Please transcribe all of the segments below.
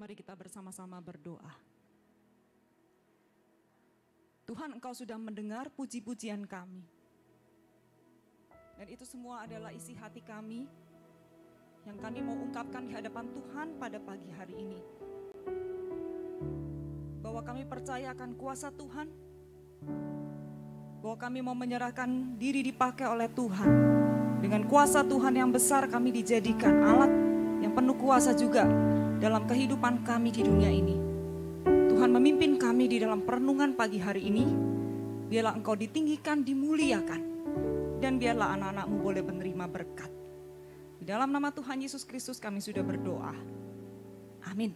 Mari kita bersama-sama berdoa. Tuhan engkau sudah mendengar puji-pujian kami. Dan itu semua adalah isi hati kami yang kami mau ungkapkan di hadapan Tuhan pada pagi hari ini. Bahwa kami percaya akan kuasa Tuhan, bahwa kami mau menyerahkan diri dipakai oleh Tuhan. Dengan kuasa Tuhan yang besar kami dijadikan alat yang penuh kuasa juga dalam kehidupan kami di dunia ini. Tuhan memimpin kami di dalam perenungan pagi hari ini. Biarlah engkau ditinggikan, dimuliakan. Dan biarlah anak-anakmu boleh menerima berkat. Di dalam nama Tuhan Yesus Kristus kami sudah berdoa. Amin.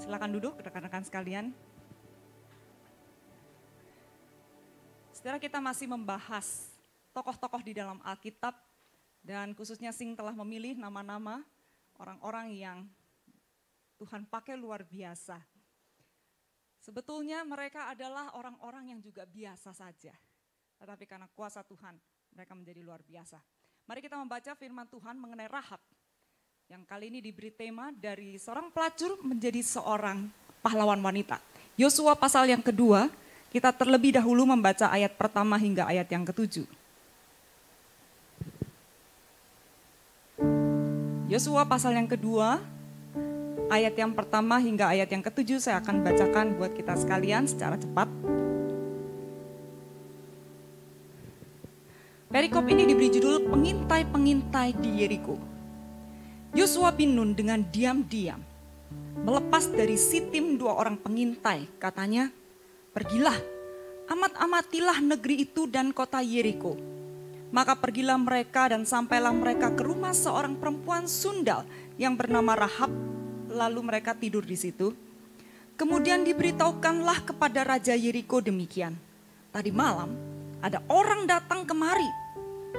Silakan duduk rekan-rekan sekalian. Setelah kita masih membahas tokoh-tokoh di dalam Alkitab dan khususnya Sing telah memilih nama-nama orang-orang yang Tuhan pakai luar biasa. Sebetulnya mereka adalah orang-orang yang juga biasa saja. Tetapi karena kuasa Tuhan, mereka menjadi luar biasa. Mari kita membaca firman Tuhan mengenai Rahab. Yang kali ini diberi tema dari seorang pelacur menjadi seorang pahlawan wanita. Yosua pasal yang kedua, kita terlebih dahulu membaca ayat pertama hingga ayat yang ketujuh. Yosua pasal yang kedua, ayat yang pertama hingga ayat yang ketujuh saya akan bacakan buat kita sekalian secara cepat. Perikop ini diberi judul Pengintai-pengintai di Yeriko. Yosua bin Nun dengan diam-diam melepas dari sitim dua orang pengintai. Katanya, pergilah, amat-amatilah negeri itu dan kota Yeriko. Maka pergilah mereka dan sampailah mereka ke rumah seorang perempuan sundal yang bernama Rahab lalu mereka tidur di situ. Kemudian diberitahukanlah kepada Raja Yeriko demikian. Tadi malam ada orang datang kemari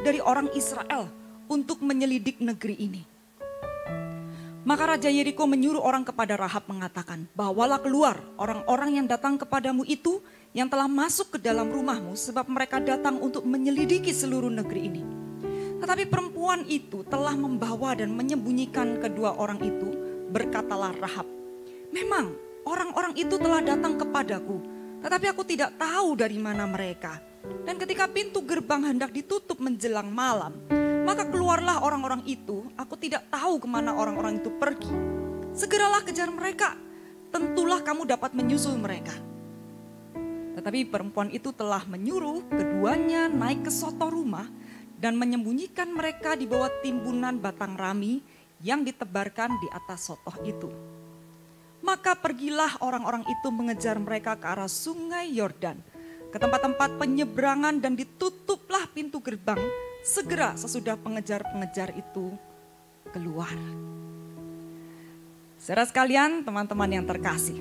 dari orang Israel untuk menyelidik negeri ini. Maka Raja Yeriko menyuruh orang kepada Rahab mengatakan, bawalah keluar orang-orang yang datang kepadamu itu yang telah masuk ke dalam rumahmu sebab mereka datang untuk menyelidiki seluruh negeri ini. Tetapi perempuan itu telah membawa dan menyembunyikan kedua orang itu Berkatalah Rahab, memang orang-orang itu telah datang kepadaku, tetapi aku tidak tahu dari mana mereka. Dan ketika pintu gerbang hendak ditutup menjelang malam, maka keluarlah orang-orang itu, aku tidak tahu ke mana orang-orang itu pergi. Segeralah kejar mereka, tentulah kamu dapat menyusul mereka. Tetapi perempuan itu telah menyuruh keduanya naik ke soto rumah dan menyembunyikan mereka di bawah timbunan batang rami yang ditebarkan di atas sotoh itu. Maka pergilah orang-orang itu mengejar mereka ke arah sungai Yordan, ke tempat-tempat penyeberangan dan ditutuplah pintu gerbang segera sesudah pengejar-pengejar itu keluar. Saudara sekalian, teman-teman yang terkasih,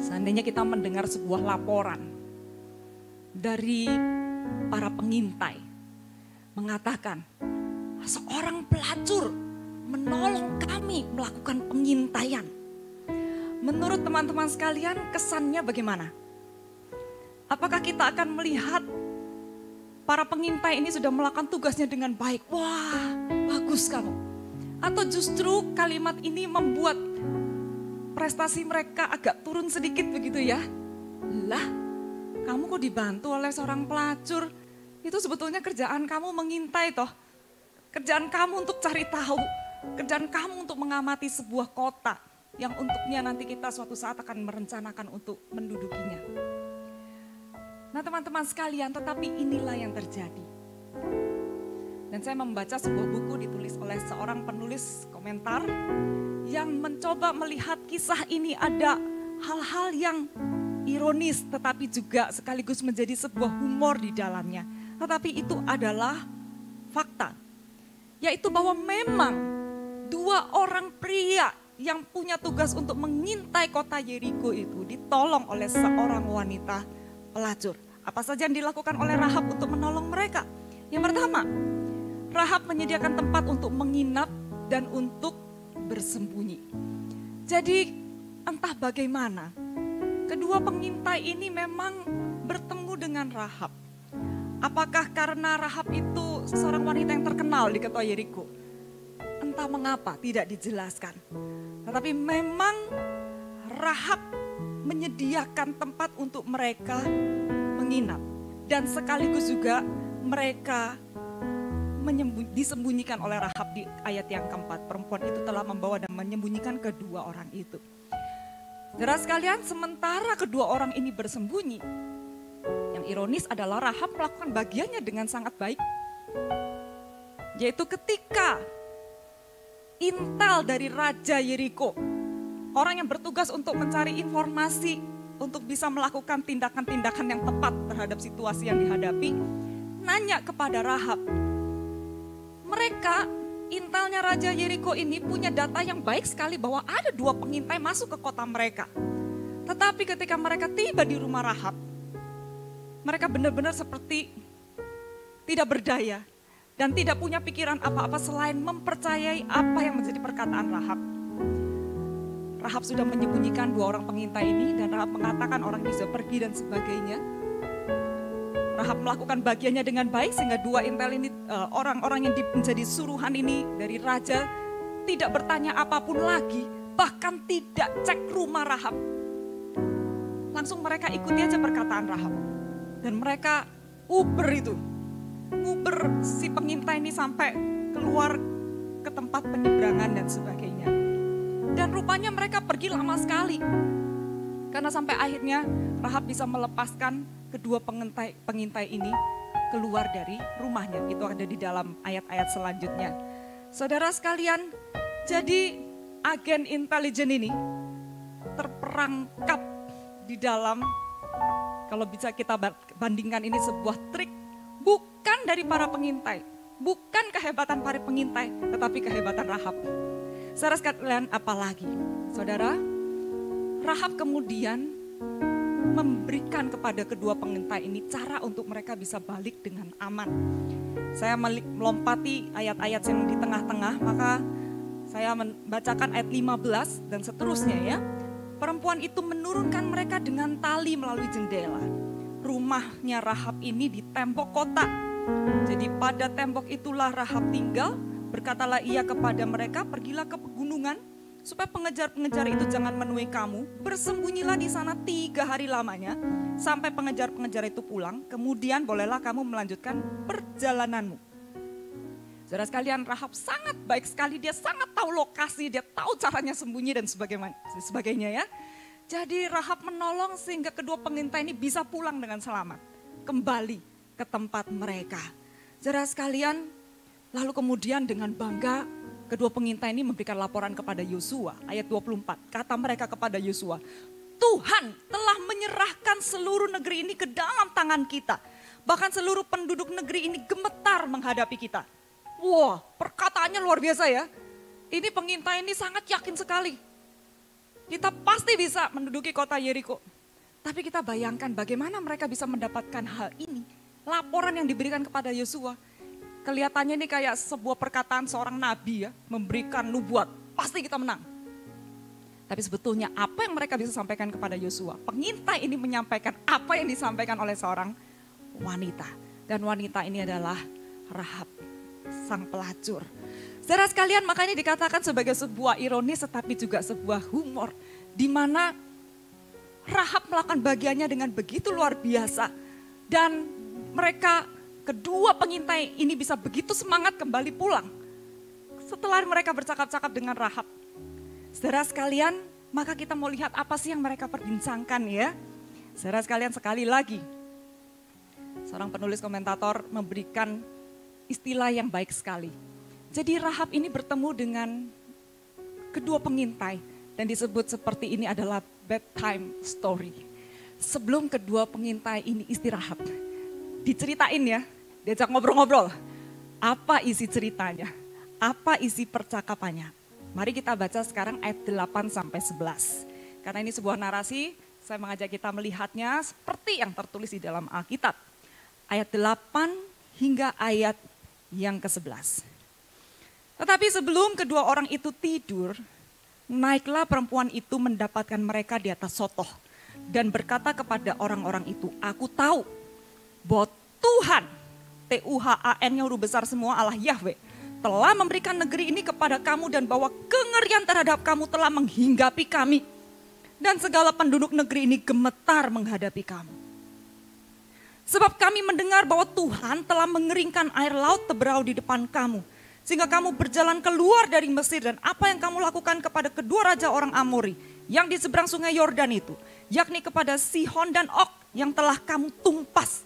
seandainya kita mendengar sebuah laporan dari para pengintai mengatakan seorang pelacur menolong kami melakukan pengintaian. Menurut teman-teman sekalian, kesannya bagaimana? Apakah kita akan melihat para pengintai ini sudah melakukan tugasnya dengan baik? Wah, bagus kamu. Atau justru kalimat ini membuat prestasi mereka agak turun sedikit begitu ya? Lah, kamu kok dibantu oleh seorang pelacur? Itu sebetulnya kerjaan kamu mengintai toh. Kerjaan kamu untuk cari tahu Kerjaan kamu untuk mengamati sebuah kota yang untuknya nanti kita suatu saat akan merencanakan untuk mendudukinya. Nah teman-teman sekalian, tetapi inilah yang terjadi. Dan saya membaca sebuah buku ditulis oleh seorang penulis komentar yang mencoba melihat kisah ini ada hal-hal yang ironis tetapi juga sekaligus menjadi sebuah humor di dalamnya. Tetapi itu adalah fakta. Yaitu bahwa memang dua orang pria yang punya tugas untuk mengintai kota Yeriko itu ditolong oleh seorang wanita pelacur. Apa saja yang dilakukan oleh Rahab untuk menolong mereka? Yang pertama, Rahab menyediakan tempat untuk menginap dan untuk bersembunyi. Jadi entah bagaimana, kedua pengintai ini memang bertemu dengan Rahab. Apakah karena Rahab itu seorang wanita yang terkenal di kota Yeriko? Entah mengapa tidak dijelaskan. Tetapi memang Rahab menyediakan tempat untuk mereka menginap. Dan sekaligus juga mereka disembunyikan oleh Rahab di ayat yang keempat. Perempuan itu telah membawa dan menyembunyikan kedua orang itu. Saudara sekalian, sementara kedua orang ini bersembunyi, yang ironis adalah Rahab melakukan bagiannya dengan sangat baik. Yaitu ketika intel dari Raja Yeriko, orang yang bertugas untuk mencari informasi untuk bisa melakukan tindakan-tindakan yang tepat terhadap situasi yang dihadapi, nanya kepada Rahab. Mereka intelnya Raja Yeriko ini punya data yang baik sekali bahwa ada dua pengintai masuk ke kota mereka. Tetapi ketika mereka tiba di rumah Rahab, mereka benar-benar seperti tidak berdaya dan tidak punya pikiran apa-apa selain mempercayai apa yang menjadi perkataan Rahab. Rahab sudah menyembunyikan dua orang pengintai ini dan Rahab mengatakan orang bisa pergi dan sebagainya. Rahab melakukan bagiannya dengan baik sehingga dua intel ini eh, orang-orang yang menjadi suruhan ini dari raja tidak bertanya apa pun lagi, bahkan tidak cek rumah Rahab. Langsung mereka ikuti aja perkataan Rahab. Dan mereka uber itu. Uber si pengintai ini sampai keluar ke tempat penyeberangan dan sebagainya. Dan rupanya mereka pergi lama sekali. Karena sampai akhirnya Rahab bisa melepaskan kedua pengintai, pengintai ini keluar dari rumahnya. Itu ada di dalam ayat-ayat selanjutnya. Saudara sekalian, jadi agen intelijen ini terperangkap di dalam kalau bisa kita bandingkan ini sebuah trik bukan dari para pengintai, bukan kehebatan para pengintai, tetapi kehebatan Rahab. Saudara sekalian, apalagi saudara, Rahab kemudian memberikan kepada kedua pengintai ini cara untuk mereka bisa balik dengan aman. Saya melompati ayat-ayat yang di tengah-tengah, maka saya membacakan ayat 15 dan seterusnya ya. Perempuan itu menurunkan mereka dengan tali melalui jendela. Rumahnya Rahab ini di tembok kota. Jadi pada tembok itulah Rahab tinggal. Berkatalah ia kepada mereka, pergilah ke pegunungan supaya pengejar-pengejar itu jangan menemui kamu, bersembunyilah di sana tiga hari lamanya, sampai pengejar-pengejar itu pulang, kemudian bolehlah kamu melanjutkan perjalananmu. Saudara sekalian, Rahab sangat baik sekali, dia sangat tahu lokasi, dia tahu caranya sembunyi dan sebagainya ya. Jadi Rahab menolong sehingga kedua pengintai ini bisa pulang dengan selamat, kembali ke tempat mereka. Saudara sekalian, lalu kemudian dengan bangga Kedua pengintai ini memberikan laporan kepada Yosua, ayat 24. Kata mereka kepada Yosua, Tuhan telah menyerahkan seluruh negeri ini ke dalam tangan kita. Bahkan seluruh penduduk negeri ini gemetar menghadapi kita. Wah, perkataannya luar biasa ya. Ini pengintai ini sangat yakin sekali. Kita pasti bisa menduduki kota Yeriko. Tapi kita bayangkan bagaimana mereka bisa mendapatkan hal ini. Laporan yang diberikan kepada Yosua Kelihatannya ini kayak sebuah perkataan seorang nabi ya, memberikan nubuat, pasti kita menang. Tapi sebetulnya apa yang mereka bisa sampaikan kepada Yosua? Pengintai ini menyampaikan apa yang disampaikan oleh seorang wanita. Dan wanita ini adalah Rahab, sang pelacur. Saudara sekalian makanya dikatakan sebagai sebuah ironis tetapi juga sebuah humor. Di mana Rahab melakukan bagiannya dengan begitu luar biasa. Dan mereka kedua pengintai ini bisa begitu semangat kembali pulang. Setelah mereka bercakap-cakap dengan Rahab. Saudara sekalian, maka kita mau lihat apa sih yang mereka perbincangkan ya. Saudara sekalian sekali lagi, seorang penulis komentator memberikan istilah yang baik sekali. Jadi Rahab ini bertemu dengan kedua pengintai dan disebut seperti ini adalah bedtime story. Sebelum kedua pengintai ini istirahat, diceritain ya, diajak ngobrol-ngobrol. Apa isi ceritanya? Apa isi percakapannya? Mari kita baca sekarang ayat 8 sampai 11. Karena ini sebuah narasi, saya mengajak kita melihatnya seperti yang tertulis di dalam Alkitab. Ayat 8 hingga ayat yang ke-11. Tetapi sebelum kedua orang itu tidur, naiklah perempuan itu mendapatkan mereka di atas sotoh dan berkata kepada orang-orang itu, aku tahu bahwa Tuhan, T-U-H-A-N-nya huruf besar semua Allah Yahweh, telah memberikan negeri ini kepada kamu dan bahwa kengerian terhadap kamu telah menghinggapi kami. Dan segala penduduk negeri ini gemetar menghadapi kamu. Sebab kami mendengar bahwa Tuhan telah mengeringkan air laut teberau di depan kamu. Sehingga kamu berjalan keluar dari Mesir dan apa yang kamu lakukan kepada kedua raja orang Amori yang di seberang sungai Yordan itu. Yakni kepada Sihon dan Ok yang telah kamu tumpas.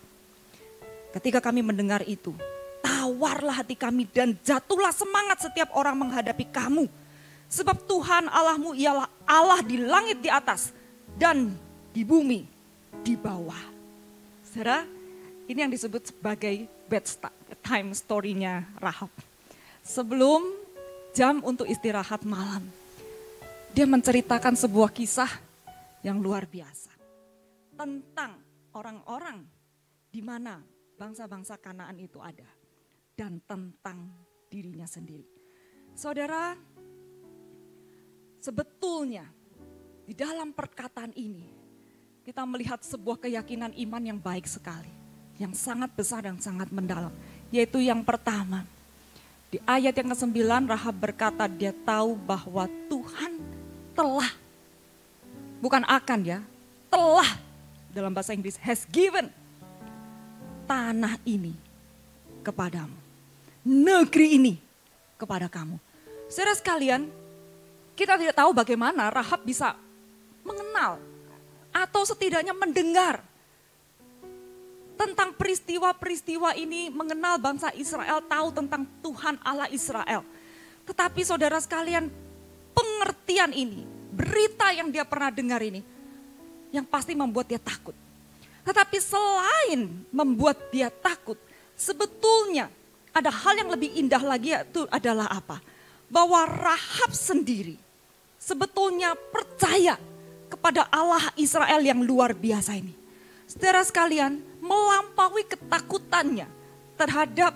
Ketika kami mendengar itu, tawarlah hati kami dan jatuhlah semangat setiap orang menghadapi kamu. Sebab Tuhan Allahmu ialah Allah di langit di atas dan di bumi di bawah. Saudara, ini yang disebut sebagai bedtime story-nya Rahab. Sebelum jam untuk istirahat malam, dia menceritakan sebuah kisah yang luar biasa tentang orang-orang di mana bangsa-bangsa Kanaan itu ada dan tentang dirinya sendiri. Saudara, sebetulnya di dalam perkataan ini kita melihat sebuah keyakinan iman yang baik sekali, yang sangat besar dan sangat mendalam, yaitu yang pertama. Di ayat yang ke-9 Rahab berkata dia tahu bahwa Tuhan telah bukan akan ya, telah dalam bahasa Inggris has given tanah ini kepadamu negeri ini kepada kamu. Saudara sekalian, kita tidak tahu bagaimana Rahab bisa mengenal atau setidaknya mendengar tentang peristiwa-peristiwa ini, mengenal bangsa Israel, tahu tentang Tuhan Allah Israel. Tetapi saudara sekalian, pengertian ini, berita yang dia pernah dengar ini, yang pasti membuat dia takut. Tetapi selain membuat dia takut, sebetulnya ada hal yang lebih indah lagi itu adalah apa? Bahwa Rahab sendiri sebetulnya percaya kepada Allah Israel yang luar biasa ini. Saudara sekalian, melampaui ketakutannya terhadap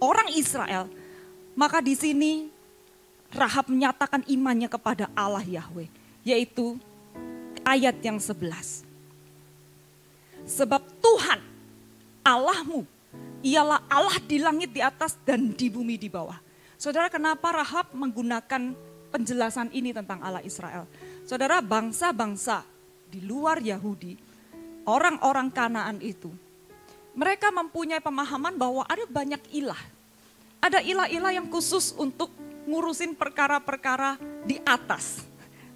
orang Israel, maka di sini Rahab menyatakan imannya kepada Allah Yahweh, yaitu ayat yang 11. Sebab Tuhan Allahmu ialah Allah di langit di atas dan di bumi di bawah. Saudara kenapa Rahab menggunakan penjelasan ini tentang Allah Israel? Saudara bangsa-bangsa di luar Yahudi, orang-orang Kanaan itu, mereka mempunyai pemahaman bahwa ada banyak ilah. Ada ilah-ilah yang khusus untuk ngurusin perkara-perkara di atas,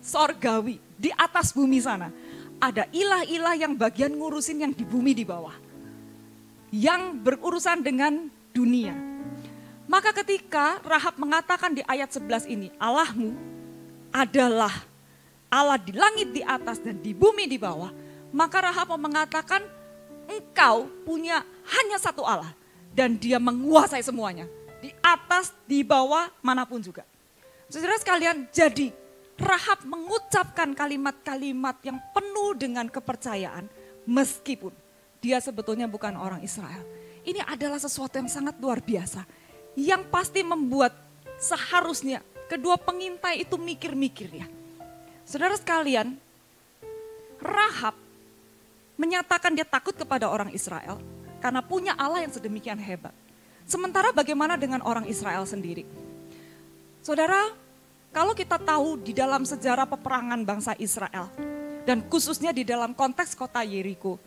sorgawi, di atas bumi sana. Ada ilah-ilah yang bagian ngurusin yang di bumi di bawah yang berurusan dengan dunia. Maka ketika Rahab mengatakan di ayat 11 ini, Allahmu adalah Allah di langit di atas dan di bumi di bawah, maka Rahab mengatakan engkau punya hanya satu Allah dan dia menguasai semuanya. Di atas, di bawah, mana pun juga. Saudara sekalian, jadi Rahab mengucapkan kalimat-kalimat yang penuh dengan kepercayaan meskipun dia sebetulnya bukan orang Israel. Ini adalah sesuatu yang sangat luar biasa. Yang pasti membuat seharusnya kedua pengintai itu mikir-mikir ya. Saudara sekalian, Rahab menyatakan dia takut kepada orang Israel karena punya Allah yang sedemikian hebat. Sementara bagaimana dengan orang Israel sendiri? Saudara, kalau kita tahu di dalam sejarah peperangan bangsa Israel dan khususnya di dalam konteks kota Yeriko,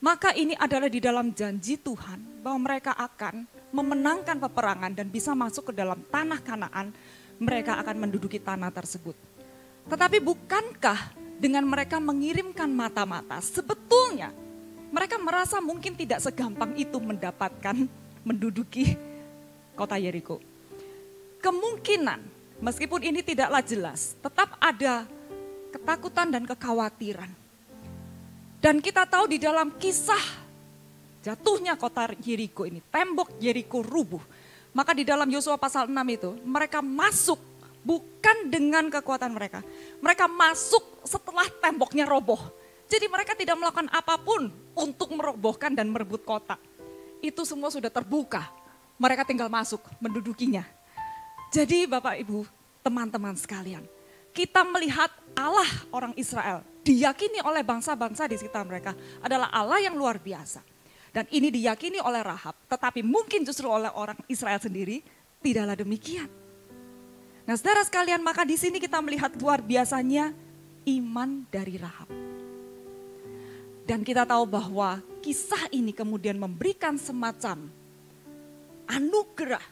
maka ini adalah di dalam janji Tuhan bahwa mereka akan memenangkan peperangan dan bisa masuk ke dalam tanah Kanaan, mereka akan menduduki tanah tersebut. Tetapi bukankah dengan mereka mengirimkan mata-mata, sebetulnya mereka merasa mungkin tidak segampang itu mendapatkan menduduki kota Yeriko. Kemungkinan meskipun ini tidaklah jelas, tetap ada ketakutan dan kekhawatiran dan kita tahu di dalam kisah jatuhnya kota Yeriko ini, tembok Yeriko rubuh. Maka di dalam Yosua pasal 6 itu, mereka masuk bukan dengan kekuatan mereka. Mereka masuk setelah temboknya roboh. Jadi mereka tidak melakukan apa pun untuk merobohkan dan merebut kota. Itu semua sudah terbuka. Mereka tinggal masuk, mendudukinya. Jadi Bapak Ibu, teman-teman sekalian, kita melihat Allah orang Israel diyakini oleh bangsa-bangsa di sekitar mereka adalah Allah yang luar biasa. Dan ini diyakini oleh Rahab, tetapi mungkin justru oleh orang Israel sendiri Tidaklah demikian. Nah saudara sekalian maka di sini kita melihat luar biasanya iman dari Rahab. Dan kita tahu bahwa kisah ini kemudian memberikan semacam anugerah,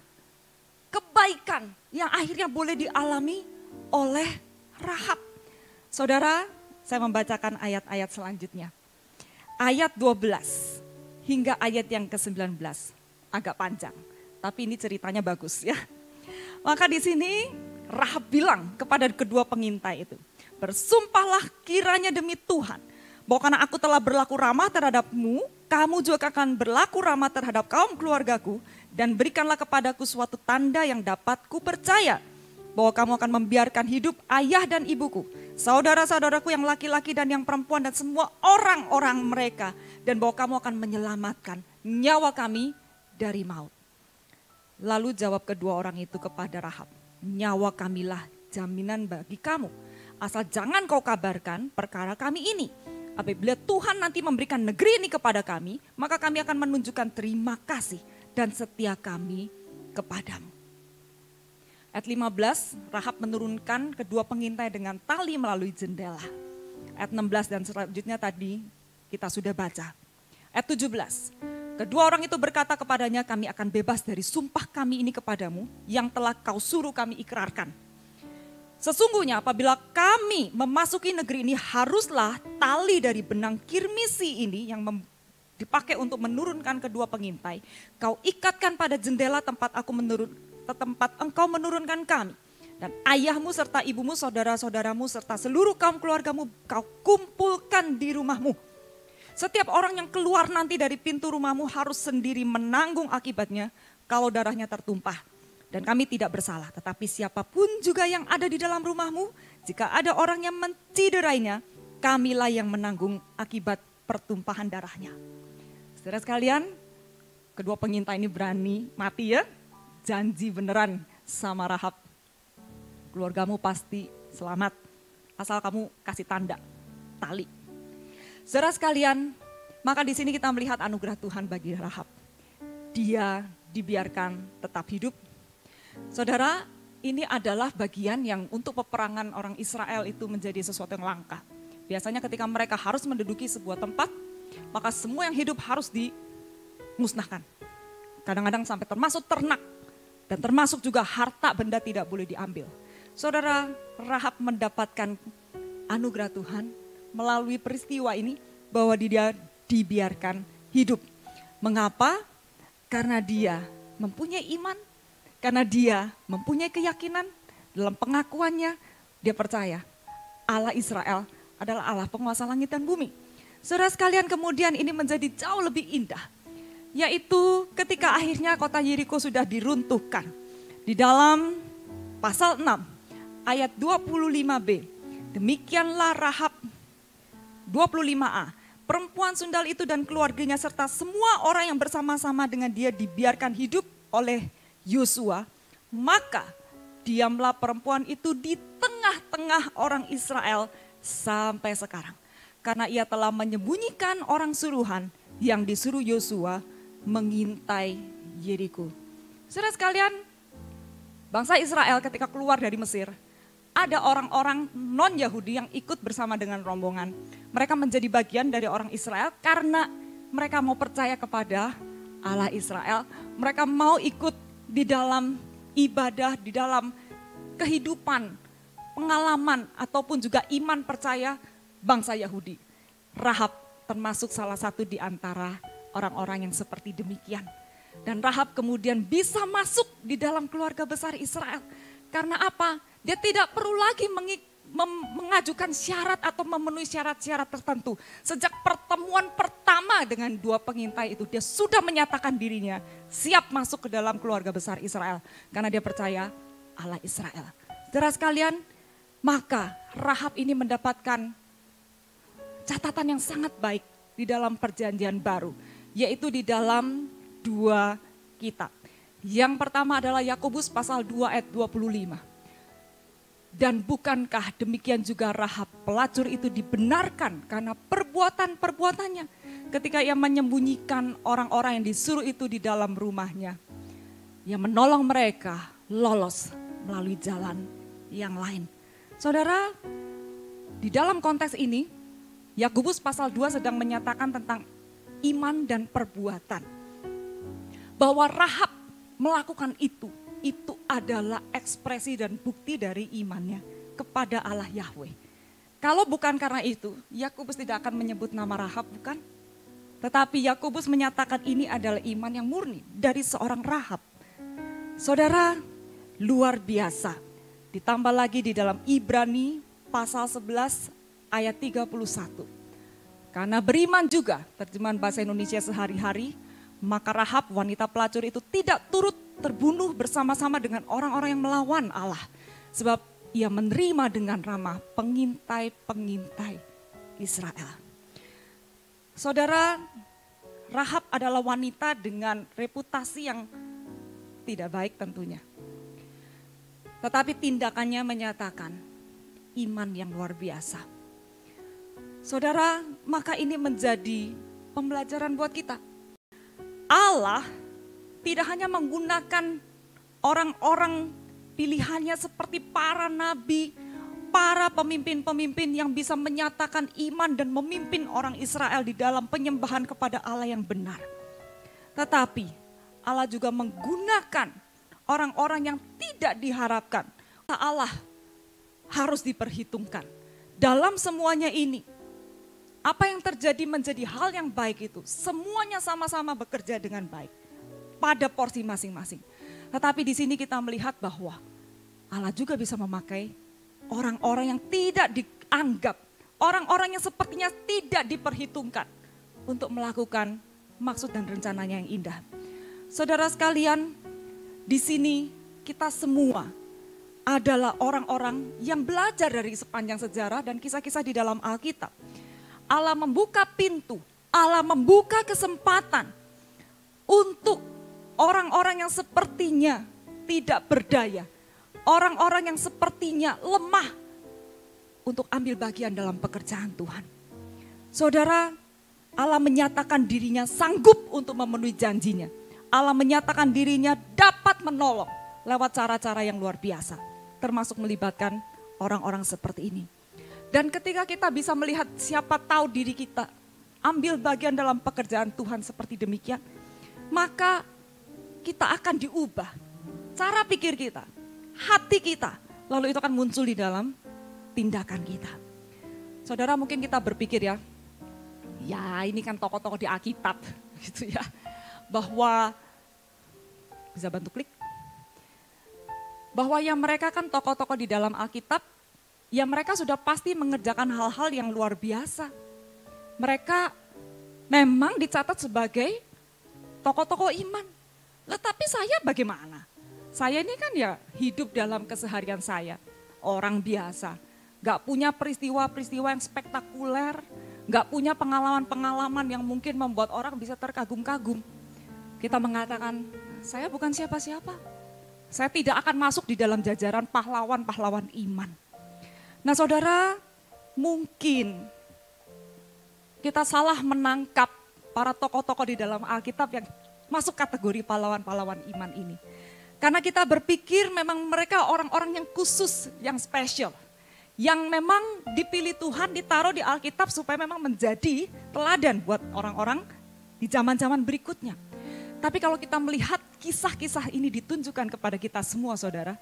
kebaikan yang akhirnya boleh dialami oleh Rahab. Saudara, saya membacakan ayat-ayat selanjutnya. Ayat 12 hingga ayat yang ke-19. Agak panjang, tapi ini ceritanya bagus ya. Maka di sini Rahab bilang kepada kedua pengintai itu, bersumpahlah kiranya demi Tuhan bahwa karena aku telah berlaku ramah terhadapmu, kamu juga akan berlaku ramah terhadap kaum keluargaku dan berikanlah kepadaku suatu tanda yang dapat ku percaya bahwa kamu akan membiarkan hidup ayah dan ibuku, saudara-saudaraku yang laki-laki dan yang perempuan dan semua orang-orang mereka dan bahwa kamu akan menyelamatkan nyawa kami dari maut. Lalu jawab kedua orang itu kepada Rahab, nyawa kamilah jaminan bagi kamu. Asal jangan kau kabarkan perkara kami ini Apabila Tuhan nanti memberikan negeri ini kepada kami, maka kami akan menunjukkan terima kasih dan setia kami kepadamu. Ayat 15, Rahab menurunkan kedua pengintai dengan tali melalui jendela. Ayat 16 dan selanjutnya tadi kita sudah baca. Ayat 17, kedua orang itu berkata kepadanya, kami akan bebas dari sumpah kami ini kepadamu yang telah kau suruh kami ikrarkan Sesungguhnya apabila kami memasuki negeri ini haruslah tali dari benang kirmisi ini yang dipakai untuk menurunkan kedua pengintai. Kau ikatkan pada jendela tempat aku menurun, tempat engkau menurunkan kami. Dan ayahmu serta ibumu, saudara-saudaramu serta seluruh kaum keluargamu kau kumpulkan di rumahmu. Setiap orang yang keluar nanti dari pintu rumahmu harus sendiri menanggung akibatnya kalau darahnya tertumpah dan kami tidak bersalah. Tetapi siapa pun juga yang ada di dalam rumahmu, jika ada orang yang menciderainya, kamilah yang menanggung akibat pertumpahan darahnya. Saudara sekalian, kedua pengintai ini berani mati ya, janji beneran sama Rahab. Keluargamu pasti selamat, asal kamu kasih tanda, tali. Saudara sekalian, maka di sini kita melihat anugerah Tuhan bagi Rahab. Dia dibiarkan tetap hidup Saudara, ini adalah bagian yang untuk peperangan orang Israel itu menjadi sesuatu yang langka. Biasanya ketika mereka harus menduduki sebuah tempat, maka semua yang hidup harus dimusnahkan. Kadang-kadang sampai termasuk ternak dan termasuk juga harta benda tidak boleh diambil. Saudara Rahab mendapatkan anugerah Tuhan melalui peristiwa ini bahwa dia dibiarkan hidup. Mengapa? Karena dia mempunyai iman karena dia mempunyai keyakinan dalam pengakuannya, dia percaya Allah Israel adalah Allah penguasa langit dan bumi. Saudara sekalian kemudian ini menjadi jauh lebih indah. Yaitu ketika akhirnya kota Yeriko sudah diruntuhkan. Di dalam pasal 6 ayat 25b. Demikianlah Rahab 25a. Perempuan sundal itu dan keluarganya serta semua orang yang bersama-sama dengan dia dibiarkan hidup oleh Yosua, maka diamlah perempuan itu di tengah-tengah orang Israel sampai sekarang. Karena ia telah menyembunyikan orang suruhan yang disuruh Yosua mengintai Yeriko. Saudara sekalian, bangsa Israel ketika keluar dari Mesir, ada orang-orang non-Yahudi yang ikut bersama dengan rombongan. Mereka menjadi bagian dari orang Israel karena mereka mau percaya kepada Allah Israel. Mereka mau ikut di dalam ibadah, di dalam kehidupan, pengalaman ataupun juga iman percaya bangsa Yahudi. Rahab termasuk salah satu di antara orang-orang yang seperti demikian. Dan Rahab kemudian bisa masuk di dalam keluarga besar Israel. Karena apa? Dia tidak perlu lagi mengik mengajukan syarat atau memenuhi syarat-syarat tertentu. Sejak pertemuan pertama dengan dua pengintai itu, dia sudah menyatakan dirinya siap masuk ke dalam keluarga besar Israel. Karena dia percaya Allah Israel. Saudara sekalian, maka Rahab ini mendapatkan catatan yang sangat baik di dalam perjanjian baru. Yaitu di dalam dua kitab. Yang pertama adalah Yakobus pasal 2 ayat 25. Dan bukankah demikian juga Rahab pelacur itu dibenarkan karena perbuatan-perbuatannya ketika ia menyembunyikan orang-orang yang disuruh itu di dalam rumahnya. yang menolong mereka lolos melalui jalan yang lain. Saudara, di dalam konteks ini, Yakobus pasal 2 sedang menyatakan tentang iman dan perbuatan. Bahwa Rahab melakukan itu, itu adalah ekspresi dan bukti dari imannya kepada Allah Yahweh. Kalau bukan karena itu, Yakobus tidak akan menyebut nama Rahab, bukan? Tetapi Yakobus menyatakan ini adalah iman yang murni dari seorang Rahab. Saudara, luar biasa. Ditambah lagi di dalam Ibrani pasal 11 ayat 31. Karena beriman juga, terjemahan bahasa Indonesia sehari-hari, maka Rahab wanita pelacur itu tidak turut terbunuh bersama-sama dengan orang-orang yang melawan Allah. Sebab ia menerima dengan ramah pengintai-pengintai Israel. Saudara, Rahab adalah wanita dengan reputasi yang tidak baik tentunya. Tetapi tindakannya menyatakan iman yang luar biasa. Saudara, maka ini menjadi pembelajaran buat kita. Allah tidak hanya menggunakan orang-orang pilihannya seperti para nabi, para pemimpin-pemimpin yang bisa menyatakan iman dan memimpin orang Israel di dalam penyembahan kepada Allah yang benar. Tetapi Allah juga menggunakan orang-orang yang tidak diharapkan. Allah harus diperhitungkan. Dalam semuanya ini, apa yang terjadi menjadi hal yang baik itu, semuanya sama-sama bekerja dengan baik pada porsi masing-masing. Tetapi di sini kita melihat bahwa Allah juga bisa memakai orang-orang yang tidak dianggap, orang-orang yang sepertinya tidak diperhitungkan untuk melakukan maksud dan rencananya yang indah. Saudara sekalian, di sini kita semua adalah orang-orang yang belajar dari sepanjang sejarah dan kisah-kisah di dalam Alkitab. Allah membuka pintu, Allah membuka kesempatan untuk orang-orang yang sepertinya tidak berdaya, orang-orang yang sepertinya lemah untuk ambil bagian dalam pekerjaan Tuhan. Saudara, Allah menyatakan dirinya sanggup untuk memenuhi janjinya. Allah menyatakan dirinya dapat menolong lewat cara-cara yang luar biasa. Termasuk melibatkan orang-orang seperti ini. Dan ketika kita bisa melihat siapa tahu diri kita ambil bagian dalam pekerjaan Tuhan seperti demikian, maka kita akan diubah. Cara pikir kita, hati kita. Lalu itu akan muncul di dalam tindakan kita. Saudara mungkin kita berpikir ya, ya ini kan tokoh-tokoh di Alkitab gitu ya. Bahwa, bisa bantu klik. Bahwa yang mereka kan tokoh-tokoh di dalam Alkitab, ya mereka sudah pasti mengerjakan hal-hal yang luar biasa. Mereka memang dicatat sebagai tokoh-tokoh iman. Tetapi saya bagaimana? Saya ini kan ya hidup dalam keseharian saya. Orang biasa. Gak punya peristiwa-peristiwa yang spektakuler. Gak punya pengalaman-pengalaman yang mungkin membuat orang bisa terkagum-kagum. Kita mengatakan, saya bukan siapa-siapa. Saya tidak akan masuk di dalam jajaran pahlawan-pahlawan iman. Nah saudara, mungkin kita salah menangkap para tokoh-tokoh di dalam Alkitab yang masuk kategori pahlawan-pahlawan iman ini. Karena kita berpikir memang mereka orang-orang yang khusus, yang spesial. Yang memang dipilih Tuhan, ditaruh di Alkitab supaya memang menjadi teladan buat orang-orang di zaman-zaman berikutnya. Tapi kalau kita melihat kisah-kisah ini ditunjukkan kepada kita semua saudara.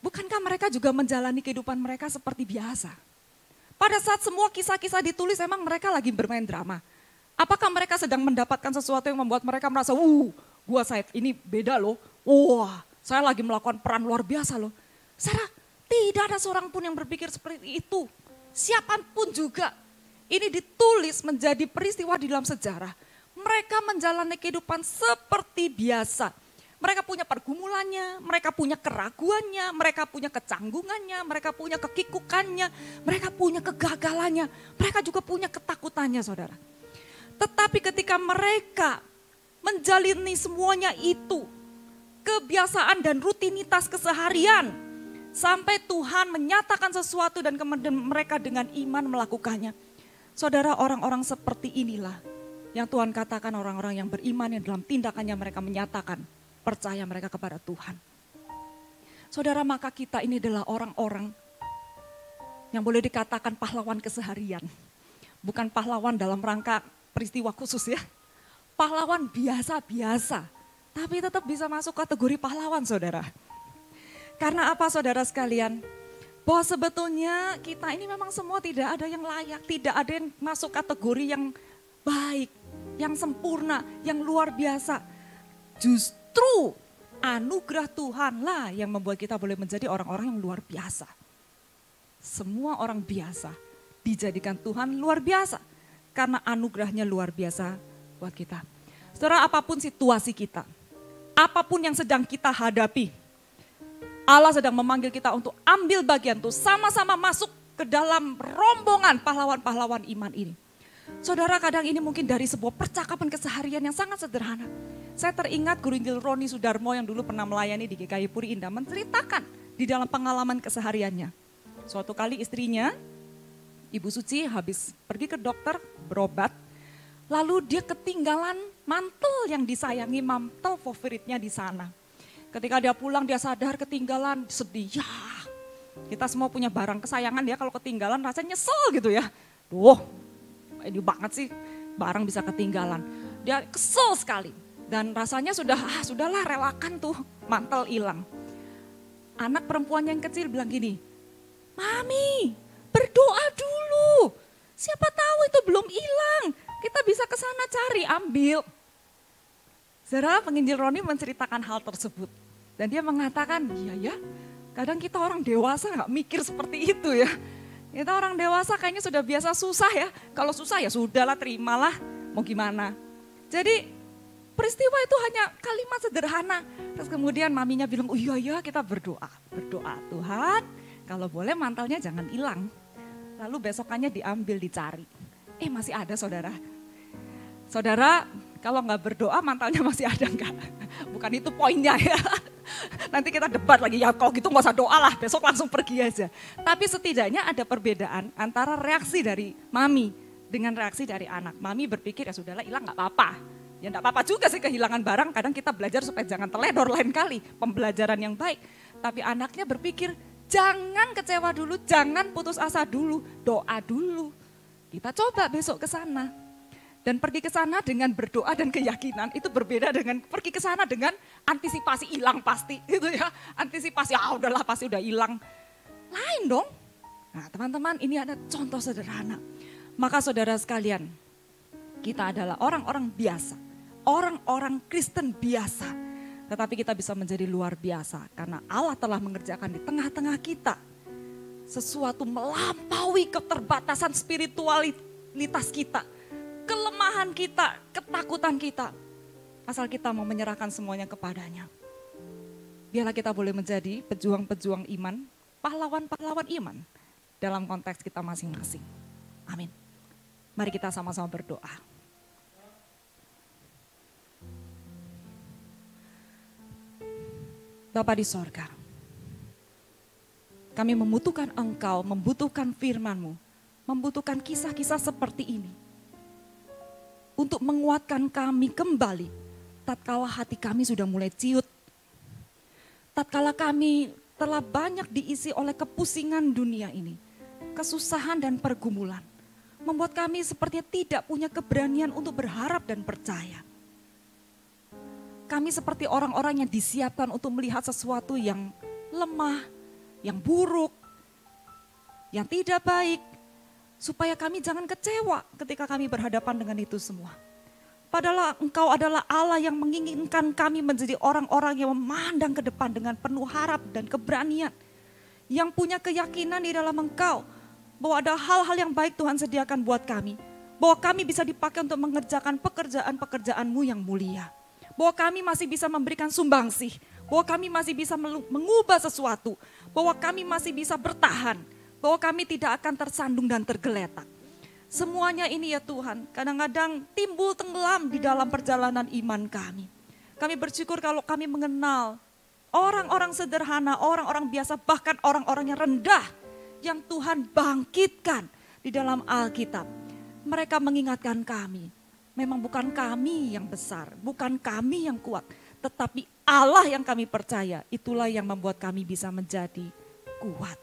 Bukankah mereka juga menjalani kehidupan mereka seperti biasa? Pada saat semua kisah-kisah ditulis emang mereka lagi bermain drama. Apakah mereka sedang mendapatkan sesuatu yang membuat mereka merasa, uh gua saya ini beda loh. Wah, saya lagi melakukan peran luar biasa loh. Sarah, tidak ada seorang pun yang berpikir seperti itu. Siapa pun juga. Ini ditulis menjadi peristiwa di dalam sejarah. Mereka menjalani kehidupan seperti biasa. Mereka punya pergumulannya, mereka punya keraguannya, mereka punya kecanggungannya, mereka punya kekikukannya, mereka punya kegagalannya, mereka juga punya ketakutannya saudara. Tetapi ketika mereka menjalani semuanya itu. Kebiasaan dan rutinitas keseharian. Sampai Tuhan menyatakan sesuatu dan kemudian mereka dengan iman melakukannya. Saudara orang-orang seperti inilah yang Tuhan katakan orang-orang yang beriman yang dalam tindakannya mereka menyatakan percaya mereka kepada Tuhan. Saudara, maka kita ini adalah orang-orang yang boleh dikatakan pahlawan keseharian. Bukan pahlawan dalam rangka peristiwa khusus ya. Pahlawan biasa-biasa. Tapi tetap bisa masuk kategori pahlawan saudara. Karena apa saudara sekalian? Bahwa sebetulnya kita ini memang semua tidak ada yang layak. Tidak ada yang masuk kategori yang baik, yang sempurna, yang luar biasa. Justru anugerah Tuhanlah yang membuat kita boleh menjadi orang-orang yang luar biasa. Semua orang biasa dijadikan Tuhan luar biasa. Karena anugerahnya luar biasa buat kita. Saudara apa pun situasi kita, apa pun yang sedang kita hadapi, Allah sedang memanggil kita untuk ambil bagian tuh sama-sama masuk ke dalam rombongan pahlawan-pahlawan iman ini. Saudara kadang ini mungkin dari sebuah percakapan keseharian yang sangat sederhana. Saya teringat Guru Injil Roni Sudarmo yang dulu pernah melayani di GKI Puri Indah menceritakan di dalam pengalaman kesehariannya. Suatu kali istrinya, Ibu Suci habis pergi ke dokter berobat, lalu dia ketinggalan mantel yang disayangi, mantel favoritnya di sana. Ketika dia pulang dia sadar ketinggalan, sedih. Ya, kita semua punya barang kesayangan ya kalau ketinggalan rasanya nyesel gitu ya. Duh, ini banget sih barang bisa ketinggalan. Dia kesel sekali dan rasanya sudah ah sudahlah relakan tuh mantel hilang. Anak perempuannya yang kecil bilang gini, Mami berdoa. Siapa tahu itu belum hilang. Kita bisa ke sana cari, ambil. Zara penginjil Roni menceritakan hal tersebut. Dan dia mengatakan, iya ya, kadang kita orang dewasa nggak mikir seperti itu ya. Kita orang dewasa kayaknya sudah biasa susah ya. Kalau susah ya sudahlah terimalah, mau gimana. Jadi peristiwa itu hanya kalimat sederhana. Terus kemudian maminya bilang, oh iya ya kita berdoa. Berdoa Tuhan kalau boleh mantalnya jangan hilang. Lalu besokannya diambil dicari. Eh masih ada saudara. Saudara kalau nggak berdoa mantalnya masih ada enggak? Bukan itu poinnya ya. Nanti kita debat lagi, ya kalau gitu nggak usah doa lah, besok langsung pergi aja. Tapi setidaknya ada perbedaan antara reaksi dari mami dengan reaksi dari anak. Mami berpikir ya sudahlah hilang nggak apa-apa. Ya nggak apa-apa juga sih kehilangan barang, kadang kita belajar supaya jangan teledor lain kali. Pembelajaran yang baik. Tapi anaknya berpikir jangan kecewa dulu, jangan putus asa dulu, doa dulu. Kita coba besok ke sana dan pergi ke sana dengan berdoa dan keyakinan itu berbeda dengan pergi ke sana dengan antisipasi hilang pasti itu ya. Antisipasi ah udahlah pasti udah hilang. Lain dong. Nah, teman-teman ini ada contoh sederhana. Maka saudara sekalian, kita adalah orang-orang biasa, orang-orang Kristen biasa. Tetapi kita bisa menjadi luar biasa karena Allah telah mengerjakan di tengah-tengah kita sesuatu melampaui keterbatasan spiritualitas kita kelemahan kita, ketakutan kita. Asal kita mau menyerahkan semuanya kepadanya. Biarlah kita boleh menjadi pejuang-pejuang iman, pahlawan-pahlawan iman dalam konteks kita masing-masing. Amin. Mari kita sama-sama berdoa. Bapa di sorga, kami membutuhkan Engkau, membutuhkan firman-Mu, membutuhkan kisah-kisah seperti ini untuk menguatkan kami kembali tatkala hati kami sudah mulai ciut. Tatkala kami telah banyak diisi oleh kepusingan dunia ini, kesusahan dan pergumulan, membuat kami sepertinya tidak punya keberanian untuk berharap dan percaya. Kami seperti orang-orang yang disiapkan untuk melihat sesuatu yang lemah, yang buruk, yang tidak baik, Supaya kami jangan kecewa ketika kami berhadapan dengan itu semua. Padahal engkau adalah Allah yang menginginkan kami menjadi orang-orang yang memandang ke depan dengan penuh harap dan keberanian. Yang punya keyakinan di dalam engkau. Bahwa ada hal-hal yang baik Tuhan sediakan buat kami. Bahwa kami bisa dipakai untuk mengerjakan pekerjaan-pekerjaanmu yang mulia. Bahwa kami masih bisa memberikan sumbangsih. Bahwa kami masih bisa mengubah sesuatu. Bahwa kami masih bisa bertahan bahwa kami tidak akan tersandung dan tergeletak. Semuanya ini ya Tuhan, kadang-kadang timbul tenggelam di dalam perjalanan iman kami. Kami bersyukur kalau kami mengenal orang-orang sederhana, orang-orang biasa, bahkan orang-orang yang rendah yang Tuhan bangkitkan di dalam Alkitab. Mereka mengingatkan kami, memang bukan kami yang besar, bukan kami yang kuat, tetapi Allah yang kami percaya, itulah yang membuat kami bisa menjadi kuat.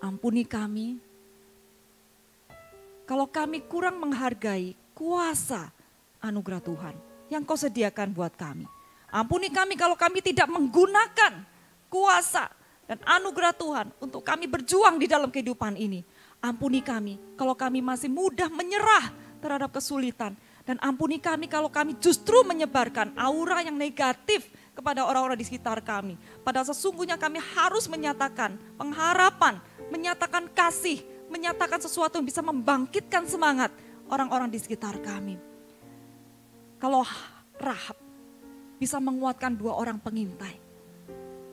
Ampuni kami, kalau kami kurang menghargai kuasa anugerah Tuhan yang kau sediakan buat kami. Ampuni kami kalau kami tidak menggunakan kuasa dan anugerah Tuhan untuk kami berjuang di dalam kehidupan ini. Ampuni kami kalau kami masih mudah menyerah terhadap kesulitan. Dan ampuni kami kalau kami justru menyebarkan aura yang negatif kepada orang-orang di sekitar kami. Padahal sesungguhnya kami harus menyatakan pengharapan, menyatakan kasih, menyatakan sesuatu yang bisa membangkitkan semangat orang-orang di sekitar kami. Kalau Rahab bisa menguatkan dua orang pengintai,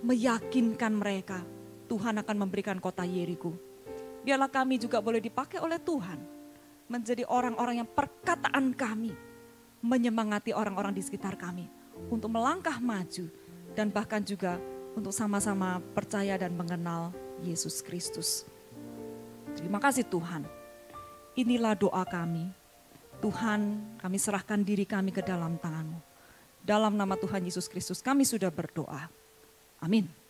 meyakinkan mereka Tuhan akan memberikan kota Yeriko. Biarlah kami juga boleh dipakai oleh Tuhan menjadi orang-orang yang perkataan kami menyemangati orang-orang di sekitar kami untuk melangkah maju dan bahkan juga untuk sama-sama percaya dan mengenal Yesus Kristus. Terima kasih Tuhan. Inilah doa kami. Tuhan, kami serahkan diri kami ke dalam tangan-Mu. Dalam nama Tuhan Yesus Kristus kami sudah berdoa. Amin.